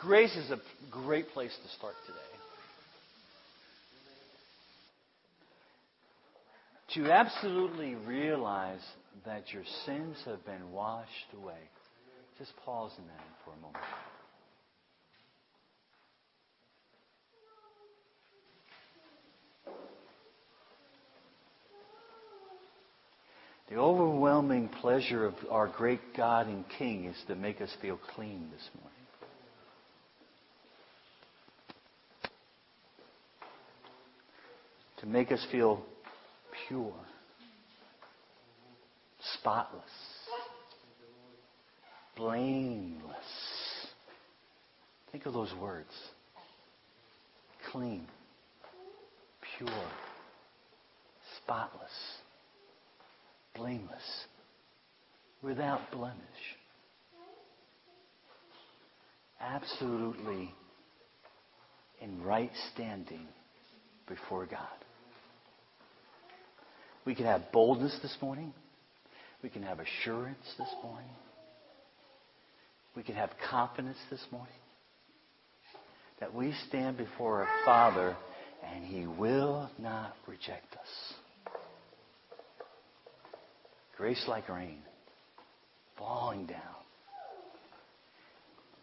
Grace is a great place to start today. To absolutely realize that your sins have been washed away. Just pause in that for a moment. The overwhelming pleasure of our great God and King is to make us feel clean this morning. Make us feel pure, spotless, blameless. Think of those words clean, pure, spotless blameless, without blemish. Absolutely in right standing before God. We can have boldness this morning. We can have assurance this morning. We can have confidence this morning that we stand before our Father and He will not reject us. Grace like rain falling down.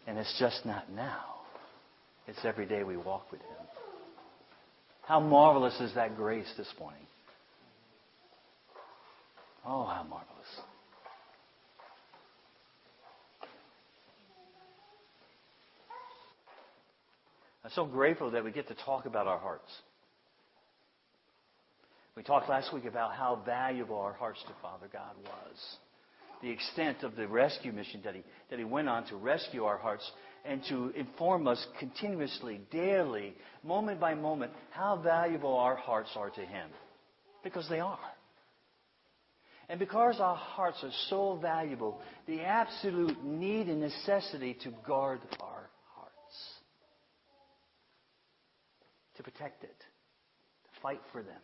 And it's just not now. It's every day we walk with Him. How marvelous is that grace this morning? Oh, how marvelous. I'm so grateful that we get to talk about our hearts. We talked last week about how valuable our hearts to Father God was. The extent of the rescue mission that he, that he went on to rescue our hearts and to inform us continuously, daily, moment by moment, how valuable our hearts are to Him. Because they are. And because our hearts are so valuable, the absolute need and necessity to guard our hearts, to protect it, to fight for them.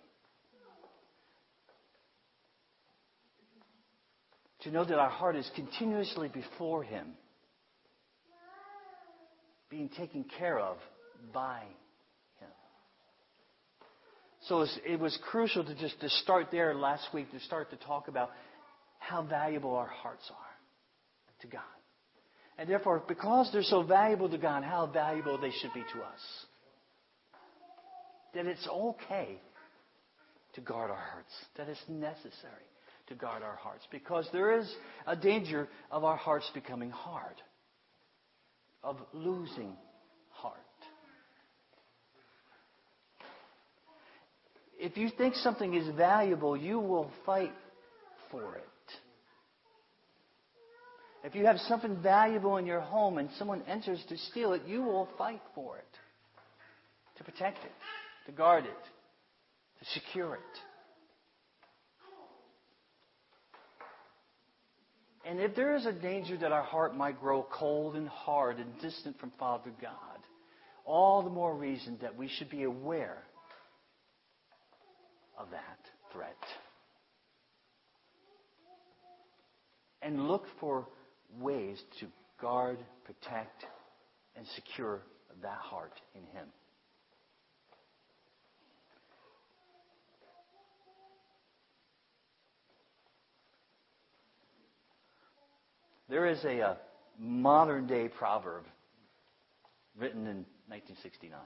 to know that our heart is continuously before Him, being taken care of by. So it was crucial to just to start there last week, to start to talk about how valuable our hearts are to God. And therefore, because they're so valuable to God, how valuable they should be to us. That it's okay to guard our hearts, that it's necessary to guard our hearts because there is a danger of our hearts becoming hard, of losing heart. If you think something is valuable, you will fight for it. If you have something valuable in your home and someone enters to steal it, you will fight for it, to protect it, to guard it, to secure it. And if there is a danger that our heart might grow cold and hard and distant from Father God, all the more reason that we should be aware of that threat. And look for ways to guard, protect, and secure that heart in Him. There is a, a modern day proverb written in 1969.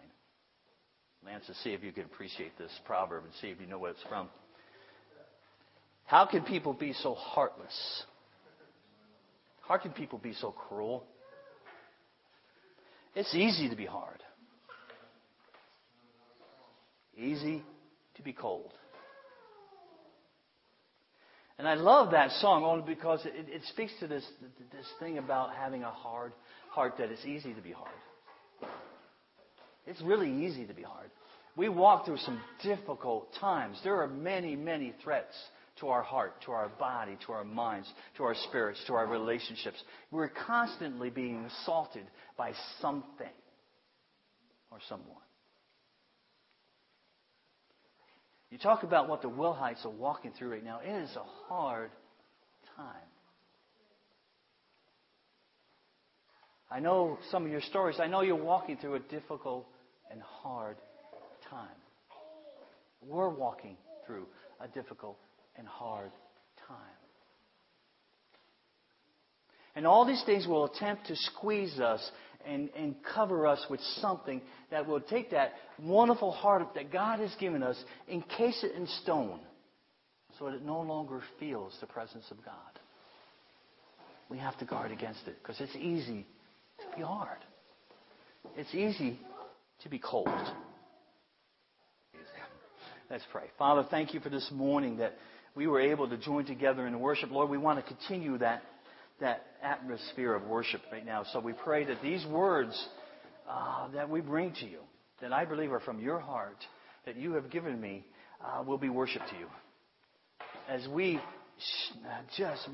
Lance, to see if you can appreciate this proverb and see if you know what it's from. How can people be so heartless? How can people be so cruel? It's easy to be hard, easy to be cold. And I love that song only because it, it speaks to this, this thing about having a hard heart that it's easy to be hard. It's really easy to be hard. We walk through some difficult times. There are many, many threats to our heart, to our body, to our minds, to our spirits, to our relationships. We're constantly being assaulted by something or someone. You talk about what the Wilhites are walking through right now. It is a hard time. I know some of your stories. I know you're walking through a difficult and hard time. We're walking through a difficult and hard time. And all these things will attempt to squeeze us and, and cover us with something that will take that wonderful heart that God has given us, encase it in stone, so that it no longer feels the presence of God. We have to guard against it because it's easy to be hard. It's easy to be cold. Let's pray. Father, thank you for this morning that we were able to join together in worship. Lord, we want to continue that, that atmosphere of worship right now. So we pray that these words uh, that we bring to you, that I believe are from your heart, that you have given me, uh, will be worship to you. As we just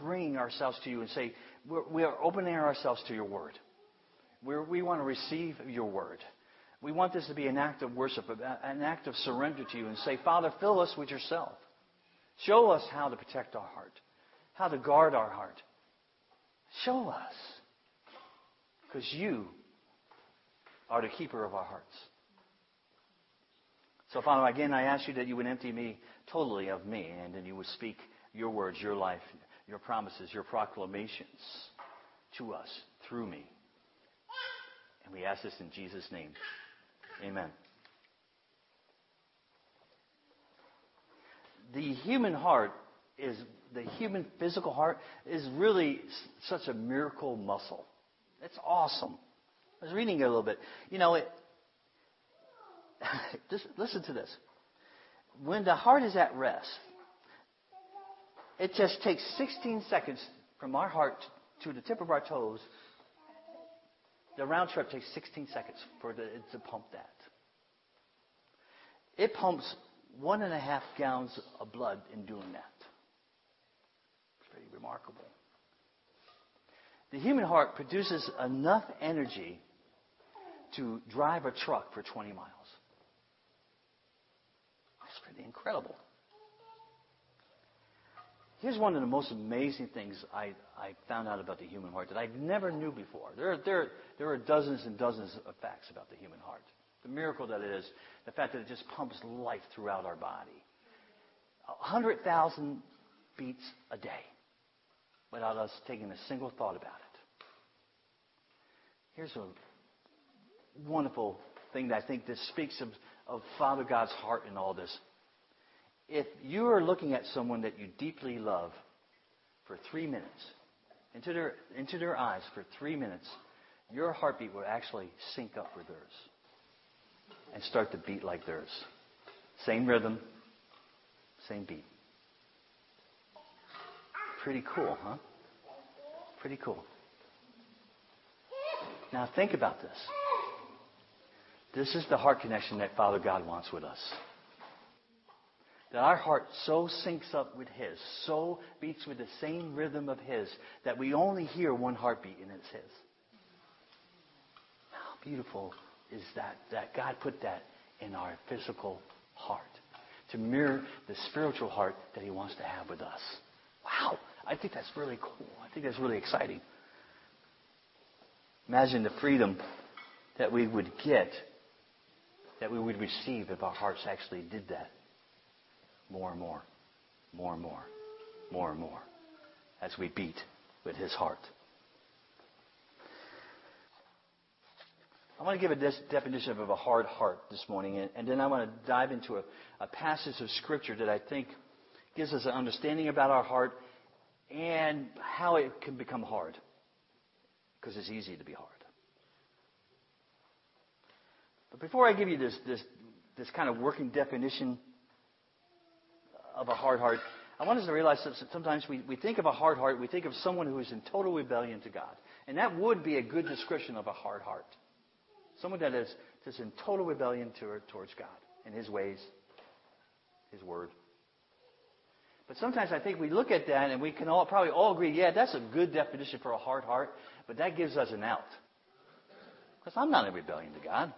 bring ourselves to you and say, we're, we are opening ourselves to your word. We're, we want to receive your word. We want this to be an act of worship, an act of surrender to you, and say, Father, fill us with yourself. Show us how to protect our heart, how to guard our heart. Show us. Because you are the keeper of our hearts. So, Father, again, I ask you that you would empty me totally of me, and then you would speak your words, your life, your promises, your proclamations to us through me. And we ask this in Jesus' name. Amen. The human heart is, the human physical heart is really such a miracle muscle. It's awesome. I was reading it a little bit. You know, it, just listen to this. When the heart is at rest, it just takes 16 seconds from our heart to the tip of our toes the round trip takes 16 seconds for the, it to pump that. It pumps one and a half gallons of blood in doing that. It's pretty remarkable. The human heart produces enough energy to drive a truck for 20 miles. That's pretty incredible. Here's one of the most amazing things I, I found out about the human heart that I never knew before. There, there, there are dozens and dozens of facts about the human heart. The miracle that it is, the fact that it just pumps life throughout our body. 100,000 beats a day without us taking a single thought about it. Here's a wonderful thing that I think that speaks of, of Father God's heart in all this if you are looking at someone that you deeply love for three minutes, into their, into their eyes for three minutes, your heartbeat will actually sync up with theirs and start to beat like theirs. Same rhythm, same beat. Pretty cool, huh? Pretty cool. Now think about this. This is the heart connection that Father God wants with us that our heart so syncs up with His, so beats with the same rhythm of His, that we only hear one heartbeat and it's His. How beautiful is that, that God put that in our physical heart to mirror the spiritual heart that He wants to have with us. Wow, I think that's really cool. I think that's really exciting. Imagine the freedom that we would get, that we would receive if our hearts actually did that more and more, more and more, more and more as we beat with his heart. I want to give a definition of a hard heart this morning, and, and then I want to dive into a, a passage of Scripture that I think gives us an understanding about our heart and how it can become hard. Because it's easy to be hard. But before I give you this, this, this kind of working definition, of a hard heart, I want us to realize that sometimes we, we think of a hard heart, we think of someone who is in total rebellion to God. And that would be a good description of a hard heart. Someone that is just in total rebellion to, towards God and His ways, His Word. But sometimes I think we look at that and we can all probably all agree, yeah, that's a good definition for a hard heart, but that gives us an out. Because I'm not in rebellion to God.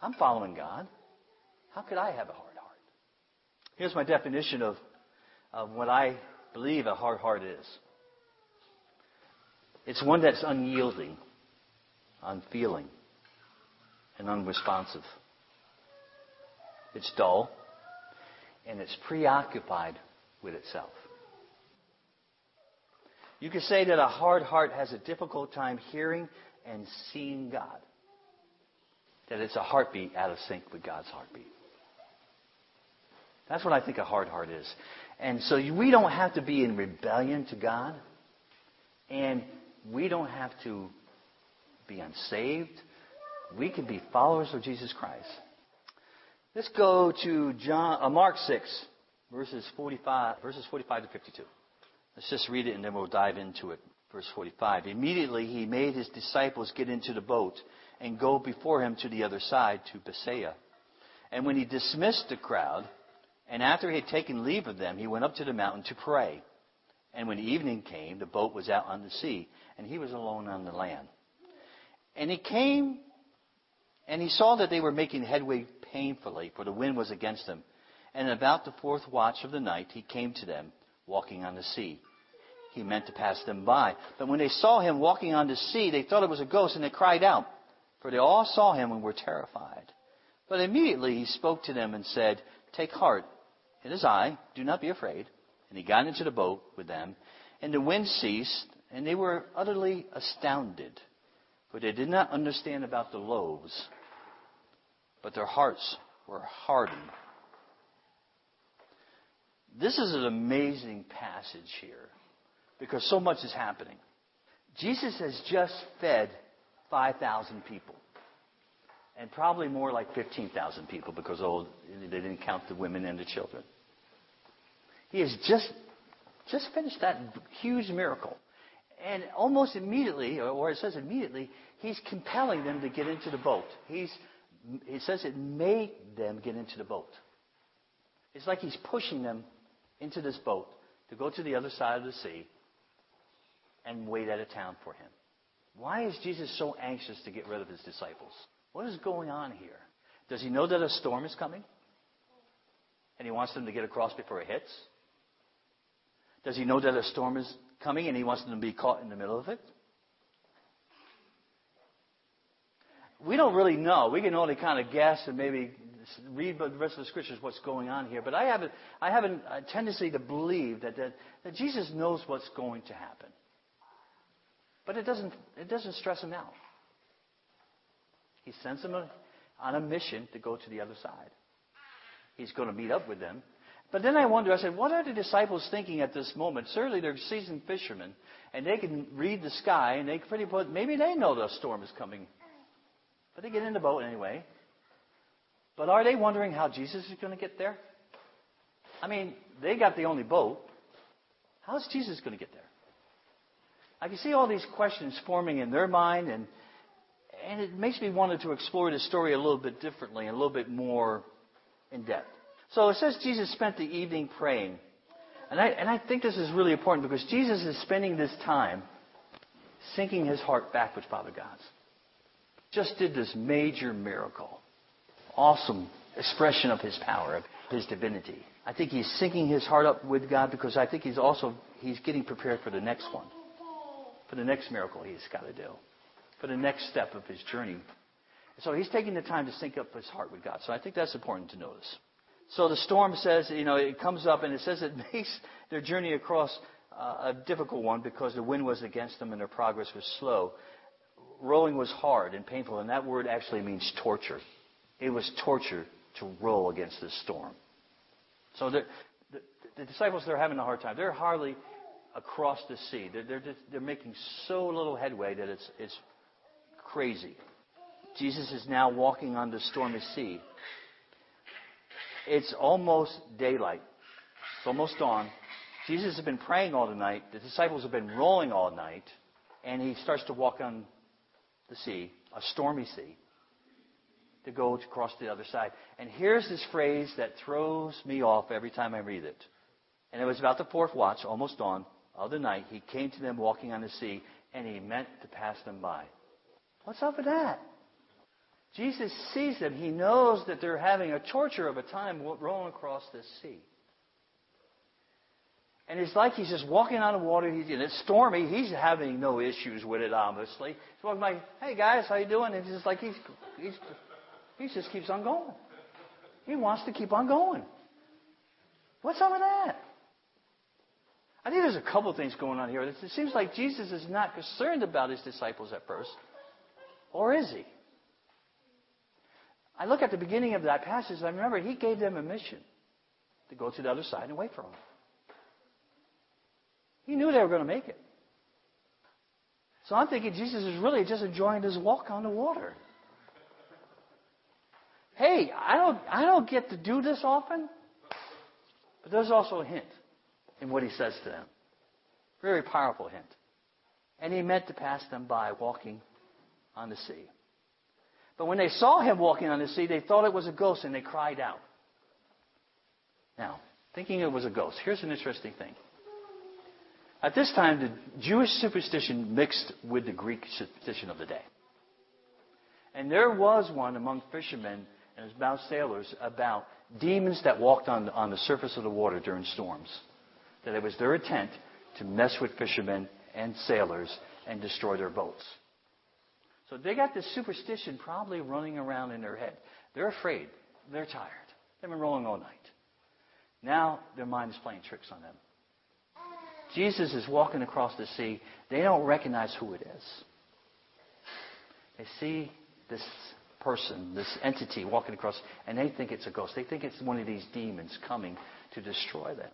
I'm following God. How could I have a heart? Here's my definition of, of what I believe a hard heart is It's one that's unyielding, unfeeling, and unresponsive. It's dull, and it's preoccupied with itself. You could say that a hard heart has a difficult time hearing and seeing God. That it's a heartbeat out of sync with God's heartbeat. That's what I think a hard heart is. And so we don't have to be in rebellion to God. And we don't have to be unsaved. We can be followers of Jesus Christ. Let's go to John, uh, Mark 6, verses 45, verses 45 to 52. Let's just read it and then we'll dive into it. Verse 45. Immediately he made his disciples get into the boat and go before him to the other side to Bethsaida. And when he dismissed the crowd, and after he had taken leave of them, he went up to the mountain to pray. And when evening came, the boat was out on the sea, and he was alone on the land. And he came, and he saw that they were making headway painfully, for the wind was against them. And about the fourth watch of the night, he came to them, walking on the sea. He meant to pass them by. But when they saw him walking on the sea, they thought it was a ghost, and they cried out, for they all saw him and were terrified. But immediately he spoke to them and said, Take heart, it is I, do not be afraid. And he got into the boat with them, and the wind ceased, and they were utterly astounded, for they did not understand about the loaves, but their hearts were hardened. This is an amazing passage here, because so much is happening. Jesus has just fed 5,000 people. And probably more like 15,000 people because they didn't count the women and the children. He has just, just finished that huge miracle. And almost immediately, or it says immediately, he's compelling them to get into the boat. He's, it says it made them get into the boat. It's like he's pushing them into this boat to go to the other side of the sea and wait at a town for him. Why is Jesus so anxious to get rid of his disciples? What is going on here? Does he know that a storm is coming? And he wants them to get across before it hits? Does he know that a storm is coming and he wants them to be caught in the middle of it? We don't really know. We can only kind of guess and maybe read the rest of the scriptures what's going on here. But I have a, I have a tendency to believe that, that, that Jesus knows what's going to happen. But it doesn't, it doesn't stress him out. He sends them on a mission to go to the other side. He's going to meet up with them but then I wonder, I said, what are the disciples thinking at this moment? Certainly they're seasoned fishermen, and they can read the sky, and they pretty put, maybe they know the storm is coming. But they get in the boat anyway. But are they wondering how Jesus is going to get there? I mean, they got the only boat. How's Jesus going to get there? I can see all these questions forming in their mind, and, and it makes me want to explore the story a little bit differently, a little bit more in depth. So it says Jesus spent the evening praying. And I, and I think this is really important because Jesus is spending this time syncing his heart back with Father God's. Just did this major miracle. Awesome expression of his power, of his divinity. I think he's syncing his heart up with God because I think he's also he's getting prepared for the next one. For the next miracle he's got to do. For the next step of his journey. So he's taking the time to sync up his heart with God. So I think that's important to notice. So the storm says, you know, it comes up and it says it makes their journey across uh, a difficult one because the wind was against them and their progress was slow. Rowing was hard and painful, and that word actually means torture. It was torture to row against this storm. So the, the, the disciples, they're having a hard time. They're hardly across the sea. They're, they're, just, they're making so little headway that it's, it's crazy. Jesus is now walking on the stormy sea. It's almost daylight. It's almost dawn. Jesus has been praying all the night. The disciples have been rolling all night. And he starts to walk on the sea, a stormy sea, to go to cross the other side. And here's this phrase that throws me off every time I read it. And it was about the fourth watch, almost dawn, of the night. He came to them walking on the sea, and he meant to pass them by. What's up with that? Jesus sees them. He knows that they're having a torture of a time rolling across this sea. And it's like he's just walking on the water. He's, and it's stormy. He's having no issues with it, obviously. He's walking by, hey guys, how you doing? And it's just like he's, he's, he just keeps on going. He wants to keep on going. What's up with that? I think there's a couple things going on here. It seems like Jesus is not concerned about his disciples at first. Or is he? I look at the beginning of that passage, and I remember he gave them a mission to go to the other side and wait for him. He knew they were going to make it. So I'm thinking Jesus is really just enjoying his walk on the water. Hey, I don't, I don't get to do this often, but there's also a hint in what he says to them. Very powerful hint. And he meant to pass them by walking on the sea. But when they saw him walking on the sea, they thought it was a ghost and they cried out. Now, thinking it was a ghost, here's an interesting thing. At this time, the Jewish superstition mixed with the Greek superstition of the day. And there was one among fishermen and about sailors about demons that walked on, on the surface of the water during storms. That it was their intent to mess with fishermen and sailors and destroy their boats. So they got this superstition probably running around in their head. They're afraid. They're tired. They've been rolling all night. Now their mind is playing tricks on them. Jesus is walking across the sea. They don't recognize who it is. They see this person, this entity walking across, and they think it's a ghost. They think it's one of these demons coming to destroy them.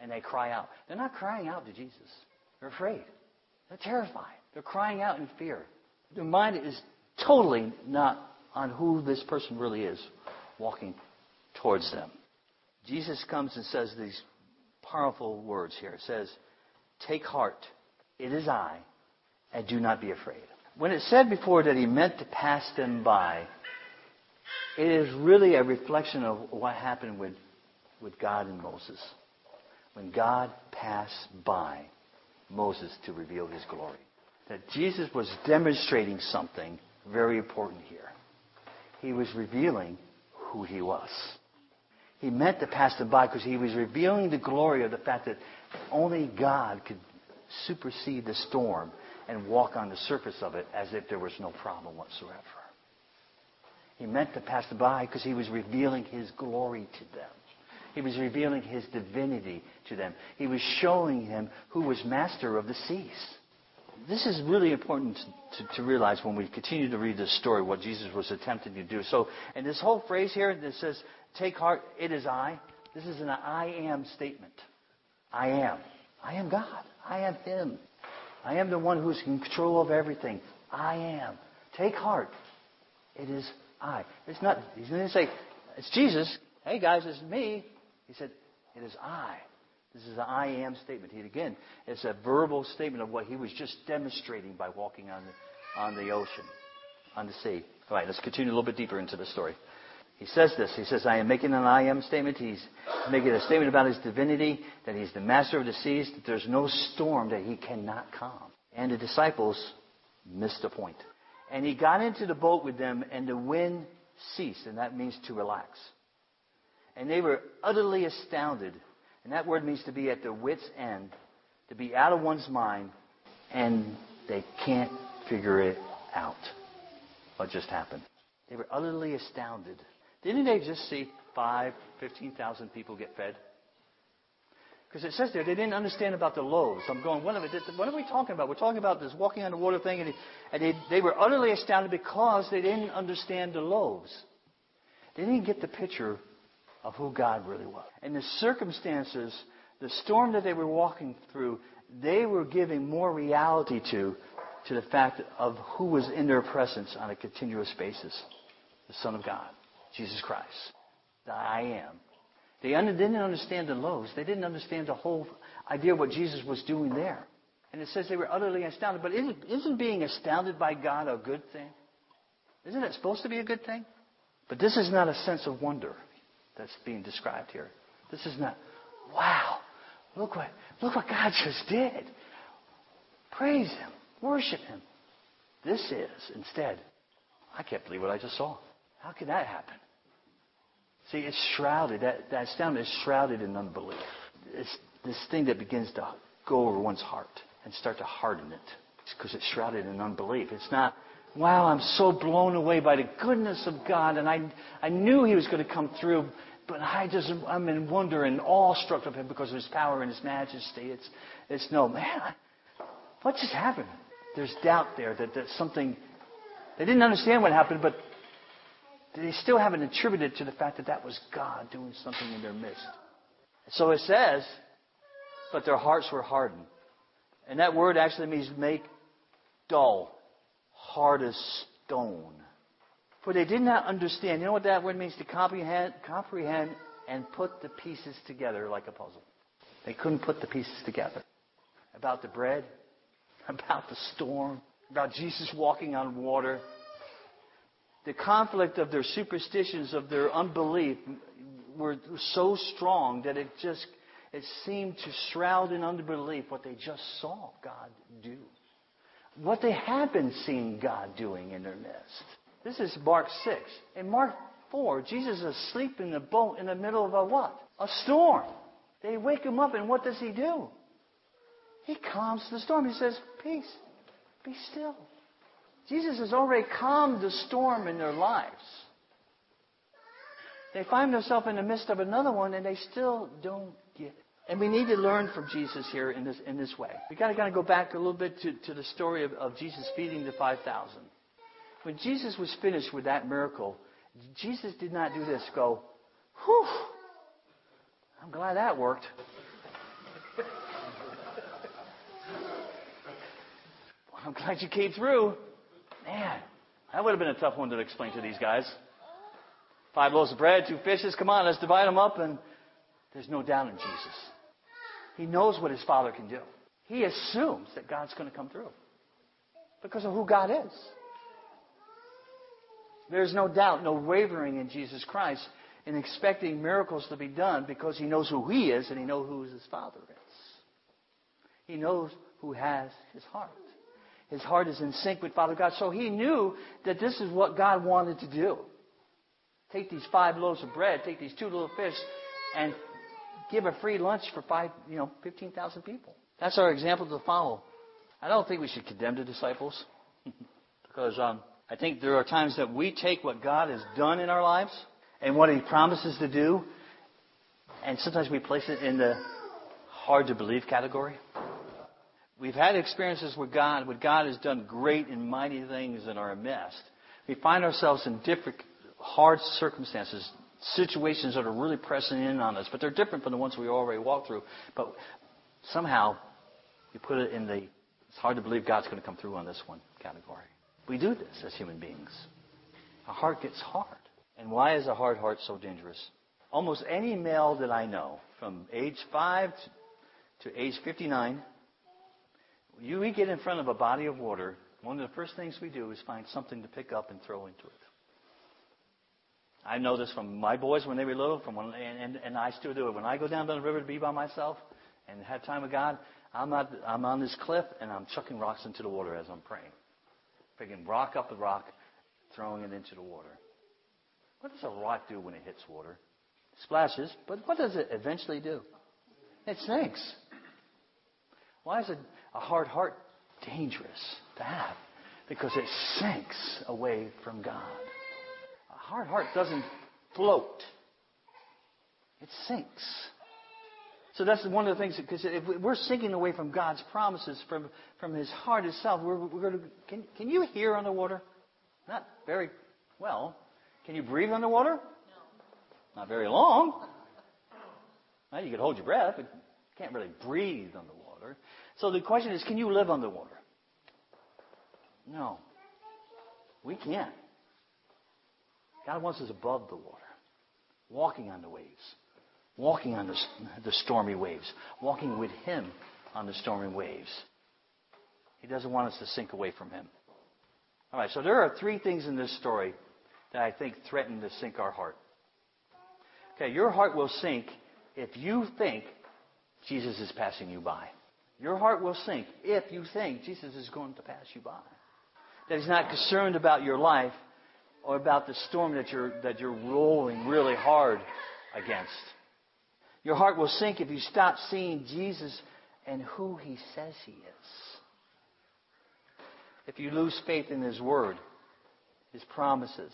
And they cry out. They're not crying out to Jesus. They're afraid. They're terrified. They're crying out in fear. Their mind is totally not on who this person really is walking towards them. Jesus comes and says these powerful words here. It says, Take heart, it is I, and do not be afraid. When it said before that he meant to pass them by, it is really a reflection of what happened with, with God and Moses. When God passed by Moses to reveal his glory that Jesus was demonstrating something very important here. He was revealing who he was. He meant to pass them by because he was revealing the glory of the fact that only God could supersede the storm and walk on the surface of it as if there was no problem whatsoever. He meant to pass them by because he was revealing his glory to them. He was revealing his divinity to them. He was showing him who was master of the seas this is really important to, to, realize when we continue to read this story, what Jesus was attempting to do. So, and this whole phrase here that says, take heart, it is I, this is an I am statement. I am. I am God. I am Him. I am the one who's in control of everything. I am. Take heart. It is I. It's not, he didn't say, it's Jesus. Hey guys, it's me. He said, it is I. This is an I am statement. He, again, it's a verbal statement of what he was just demonstrating by walking on the, on the ocean, on the sea. All right, let's continue a little bit deeper into the story. He says this. He says, I am making an I am statement. He's making a statement about his divinity, that he's the master of the seas, that there's no storm that he cannot calm. And the disciples missed the point. And he got into the boat with them, and the wind ceased, and that means to relax. And they were utterly astounded and that word means to be at their wits' end, to be out of one's mind, and they can't figure it out. What just happened? They were utterly astounded. Didn't they just see five, 15,000 people get fed? Because it says there they didn't understand about the loaves. I'm going, what are, we, what are we talking about? We're talking about this walking on the water thing, and, and they, they were utterly astounded because they didn't understand the loaves. They didn't get the picture of who God really was. And the circumstances, the storm that they were walking through, they were giving more reality to, to the fact of who was in their presence on a continuous basis. The Son of God, Jesus Christ, the I am. They didn't understand the loaves. They didn't understand the whole idea of what Jesus was doing there. And it says they were utterly astounded. But isn't, isn't being astounded by God a good thing? Isn't it supposed to be a good thing? But this is not a sense of wonder that's being described here. This is not, wow, look what, look what God just did. Praise Him. Worship Him. This is, instead, I can't believe what I just saw. How could that happen? See, it's shrouded, that, that astoundment is shrouded in unbelief. It's this thing that begins to go over one's heart and start to harden it because it's shrouded in unbelief. It's not, wow, I'm so blown away by the goodness of God, and I, I knew He was going to come through, but I just, I'm in wonder and awestruck of Him because of His power and His majesty. It's, it's no, man, what just happened? There's doubt there that, that something, they didn't understand what happened, but they still haven't attributed to the fact that that was God doing something in their midst. So it says, but their hearts were hardened. And that word actually means make dull, hard as stone. For they did not understand. You know what that word means? To comprehend, comprehend and put the pieces together like a puzzle. They couldn't put the pieces together. About the bread, about the storm, about Jesus walking on water. The conflict of their superstitions, of their unbelief, were so strong that it just it seemed to shroud in unbelief what they just saw God do. What they had been seeing God doing in their midst. This is Mark 6. In Mark 4, Jesus is asleep in the boat in the middle of a what? A storm. They wake him up, and what does he do? He calms the storm. He says, Peace, be still. Jesus has already calmed the storm in their lives. They find themselves in the midst of another one, and they still don't get it. And we need to learn from Jesus here in this, in this way. We've got to kind of go back a little bit to, to the story of, of Jesus feeding the 5,000. When Jesus was finished with that miracle, Jesus did not do this, go, whew, I'm glad that worked. I'm glad you came through. Man, that would have been a tough one to explain to these guys. Five loaves of bread, two fishes. Come on, let's divide them up. And there's no doubt in Jesus. He knows what his Father can do. He assumes that God's going to come through because of who God is. There's no doubt, no wavering in Jesus Christ in expecting miracles to be done because he knows who he is and he knows who his Father is. He knows who has his heart. His heart is in sync with Father God. So he knew that this is what God wanted to do. Take these five loaves of bread, take these two little fish, and give a free lunch for five, you know, 15,000 people. That's our example to follow. I don't think we should condemn the disciples because um, I think there are times that we take what God has done in our lives and what He promises to do, and sometimes we place it in the hard to believe category. We've had experiences with God, where God has done great and mighty things in our midst. We find ourselves in different hard circumstances, situations that are really pressing in on us, but they're different from the ones we already walked through. But somehow, you put it in the, it's hard to believe God's going to come through on this one category. We do this as human beings. Our heart gets hard. And why is a hard heart so dangerous? Almost any male that I know, from age 5 to age 59, you we get in front of a body of water, one of the first things we do is find something to pick up and throw into it. I know this from my boys when they were little, from when, and, and, and I still do it. When I go down to the river to be by myself and have time with God, I'm, not, I'm on this cliff and I'm chucking rocks into the water as I'm praying. Picking rock up the rock, throwing it into the water. What does a rock do when it hits water? It splashes, but what does it eventually do? It sinks. Why is a, a hard heart dangerous to have? Because it sinks away from God A hard heart doesn't float, it sinks. So that's one of the things, because if we're sinking away from God's promises, from, from His heart itself, we're, we're going to, can, can you hear underwater? Not very well. Can you breathe underwater? No. Not very long. Well, you can hold your breath, but you can't really breathe underwater. So the question is, can you live underwater? No. We can't. God wants us above the water, walking on the waves, walking on the, stormy waves, walking with Him on the stormy waves. He doesn't want us to sink away from Him. All right, so there are three things in this story that I think threaten to sink our heart. Okay, your heart will sink if you think Jesus is passing you by. Your heart will sink if you think Jesus is going to pass you by. That He's not concerned about your life, or about the storm that you're, that you're rolling really hard against. Your heart will sink if you stop seeing Jesus and who he says he is. If you lose faith in his word, his promises,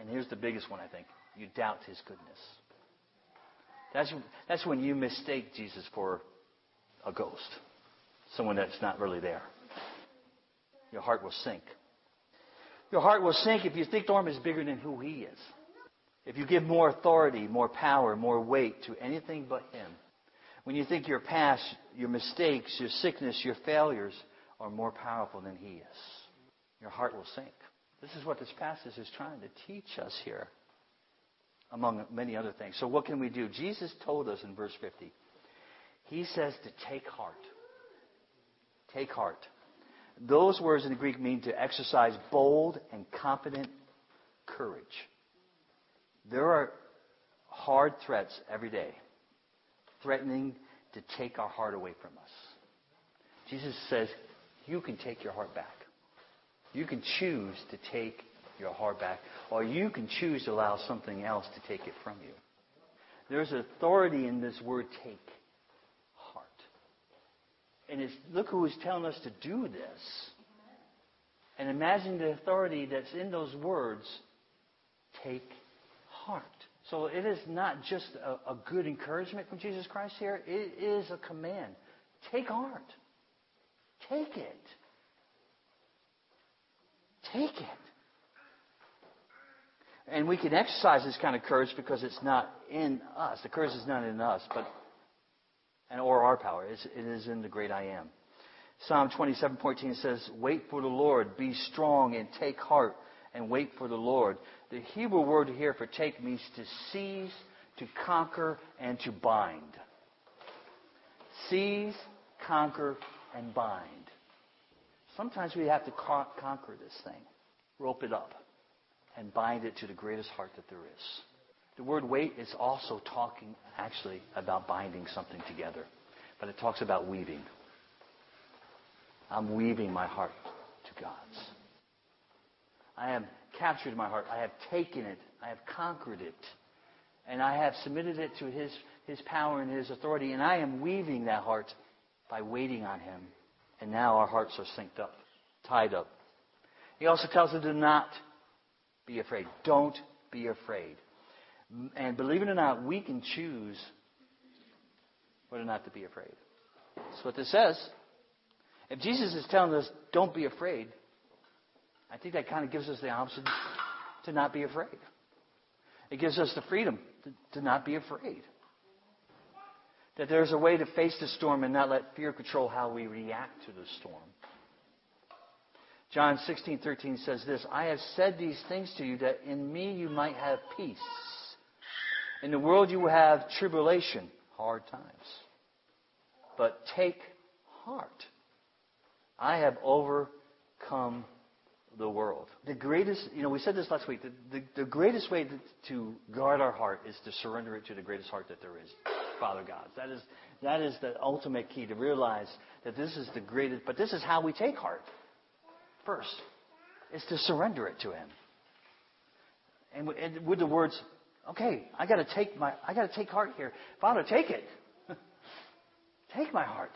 and here's the biggest one, I think you doubt his goodness. That's, that's when you mistake Jesus for a ghost, someone that's not really there. Your heart will sink. Your heart will sink if you think Norm is bigger than who he is. If you give more authority, more power, more weight to anything but him. When you think your past, your mistakes, your sickness, your failures are more powerful than he is, your heart will sink. This is what this passage is trying to teach us here, among many other things. So, what can we do? Jesus told us in verse 50, He says to take heart. Take heart. Those words in the Greek mean to exercise bold and confident courage. There are hard threats every day threatening to take our heart away from us. Jesus says, You can take your heart back. You can choose to take your heart back, or you can choose to allow something else to take it from you. There's authority in this word take. Heart. And it's, look who is telling us to do this. And imagine the authority that's in those words take heart. So it is not just a, good encouragement from Jesus Christ here, it is a command. Take heart. Take it. Take it. And we can exercise this kind of courage because it's not in us. The courage is not in us, but and or our power. It is in the great I am. Psalm 27:14 says, "Wait for the Lord, be strong and take heart and wait for the Lord." The Hebrew word here for take means to seize, to conquer, and to bind. Seize, conquer, and bind. Sometimes we have to conquer this thing, rope it up, and bind it to the greatest heart that there is. The word wait is also talking actually about binding something together, but it talks about weaving. I'm weaving my heart to God's. I have captured my heart. I have taken it. I have conquered it. And I have submitted it to His, His power and His authority. And I am weaving that heart by waiting on Him. And now our hearts are synced up, tied up. He also tells us to not be afraid. Don't be afraid. And believe it or not, we can choose whether or not to be afraid. That's what this says. If Jesus is telling us, don't be afraid, I think that kind of gives us the option to not be afraid. It gives us the freedom to, to not be afraid. That there's a way to face the storm and not let fear control how we react to the storm. John 16:13 says this, I have said these things to you that in me you might have peace. In the world you will have tribulation, hard times. But take heart. I have overcome the world. The greatest, you know, we said this last week, the, the, the greatest way to, guard our heart is to surrender it to the greatest heart that there is, Father God. That is, that is the ultimate key to realize that this is the greatest, but this is how we take heart. First, is to surrender it to Him. And, and with the words, Okay, I got to take my I got to take heart here. Father, take it. take my heart.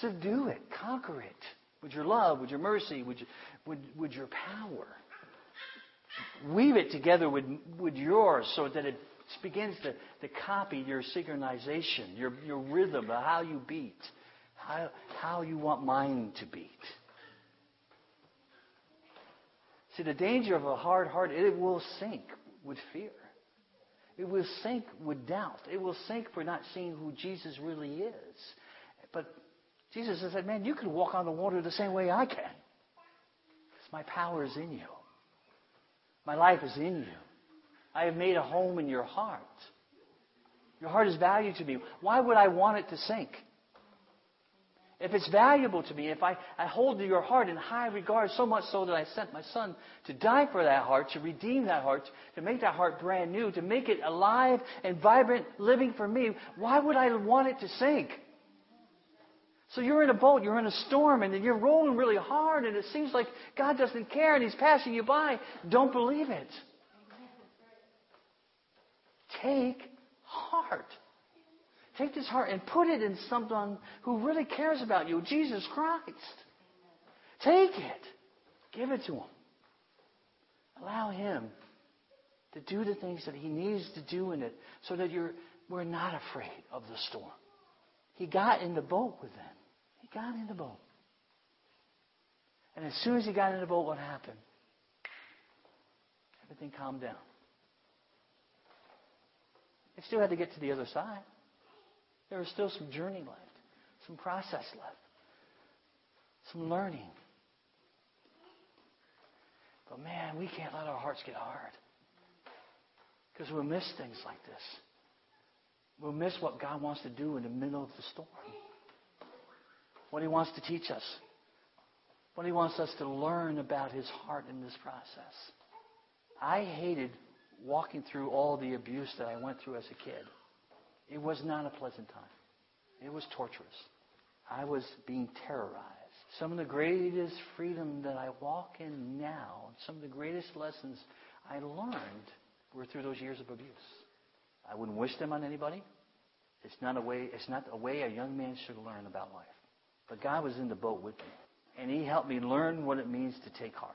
Subdue it, conquer it with your love, with your mercy, with your, with, with your power. Weave it together with, with yours so that it begins to, to copy your synchronization, your, your rhythm, how you beat, how, how you want mine to beat. See, the danger of a hard heart, it will sink with fear. It will sink with doubt. It will sink for not seeing who Jesus really is. But Jesus has said, Man, you can walk on the water the same way I can. Because my power is in you. My life is in you. I have made a home in your heart. Your heart is valued to me. Why would I want it to sink? if it's valuable to me, if I, I hold your heart in high regard, so much so that I sent my son to die for that heart, to redeem that heart, to make that heart brand new, to make it alive and vibrant, living for me, why would I want it to sink? So you're in a boat, you're in a storm, and you're rolling really hard, and it seems like God doesn't care and He's passing you by. Don't believe it. Take heart. Take this heart and put it in someone who really cares about you, Jesus Christ. Take it. Give it to him. Allow him to do the things that he needs to do in it so that you're, we're not afraid of the storm. He got in the boat with them. Got in the boat. And as soon as he got in the boat, what happened? Everything calmed down. They still had to get to the other side. There was still some journey left, some process left, some learning. But man, we can't let our hearts get hard. Because we'll miss things like this. We'll miss what God wants to do in the middle of the storm. What He wants to teach us. What He wants us to learn about His heart in this process. I hated walking through all the abuse that I went through as a kid. It was not a pleasant time. It was torturous. I was being terrorized. Some of the greatest freedom that I walk in now, some of the greatest lessons I learned were through those years of abuse. I wouldn't wish them on anybody. It's not a way, it's not a way a young man should learn about life. But God was in the boat with me. And He helped me learn what it means to take heart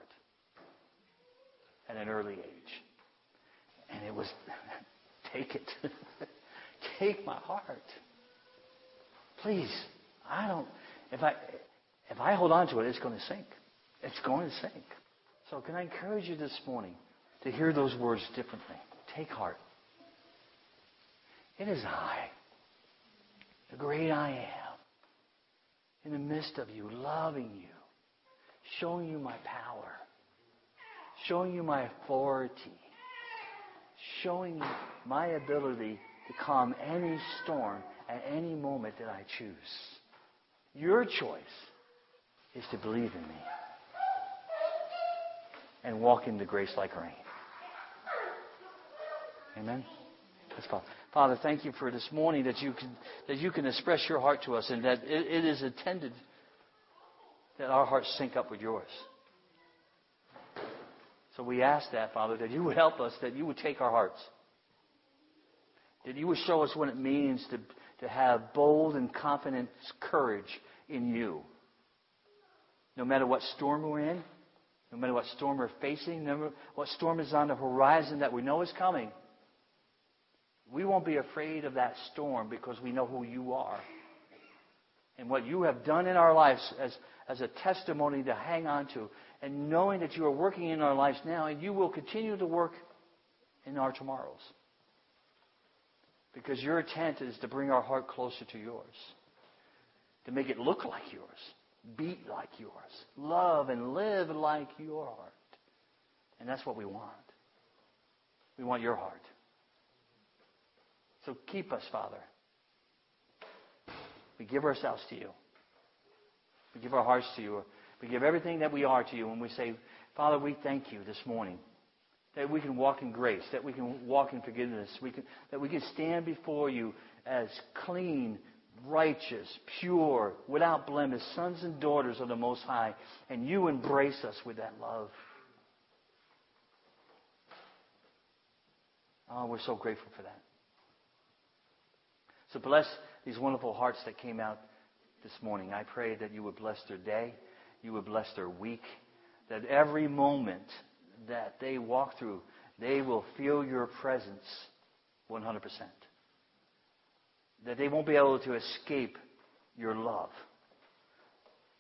at an early age. And it was, take it. take my heart. Please. I don't, if I, if I hold on to it, it's going to sink. It's going to sink. So can I encourage you this morning to hear those words differently? Take heart. It is I, the great I am, in the midst of you, loving you, showing you my power, showing you my authority, showing you my ability to calm any storm at any moment that I choose. Your choice is to believe in me and walk into grace like rain. Amen. Let's call. Father, thank you for this morning that you can that you can express your heart to us and that it, it is intended that our hearts sync up with yours. So we ask that, Father, that you would help us, that you would take our hearts, that you would show us what it means to, to have bold and confident courage in you. No matter what storm we're in, no matter what storm we're facing, no matter what storm is on the horizon that we know is coming, we won't be afraid of that storm because we know who you are. And what you have done in our lives as, as a testimony to hang on to, and knowing that you are working in our lives now, and you will continue to work in our tomorrows. Because your intent is to bring our heart closer to yours, to make it look like yours, beat like yours, love and live like your heart. And that's what we want. We want your heart. So keep us, Father. We give ourselves to you. We give our hearts to you. We give everything that we are to you. And we say, Father, we thank you this morning that we can walk in grace, that we can walk in forgiveness, we can, that we can stand before you as clean, righteous, pure, without blemish, sons and daughters of the Most High, and you embrace us with that love. Oh, we're so grateful for that. So bless these wonderful hearts that came out this morning. I pray that you would bless their day, you would bless their week, that every moment that they walk through, they will feel your presence 100%. That they won't be able to escape your love.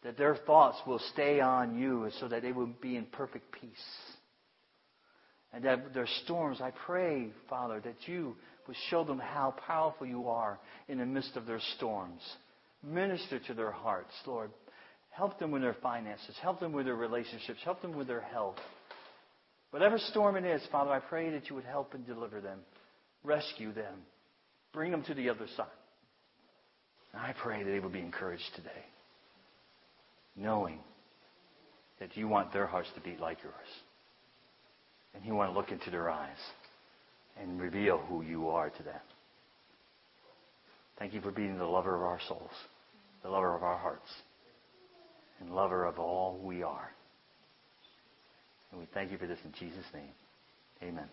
That their thoughts will stay on you so that they will be in perfect peace. And that their storms, I pray, Father, that you would show them how powerful you are in the midst of their storms. Minister to their hearts, Lord. Help them with their finances. Help them with their relationships. Help them with their health. Whatever storm it is, Father, I pray that you would help and deliver them, rescue them, bring them to the other side. And I pray that they will be encouraged today, knowing that you want their hearts to beat like yours. And you want to look into their eyes and reveal who you are to them. Thank you for being the lover of our souls, the lover of our hearts, and lover of all we are. And we thank you for this in Jesus' name. Amen.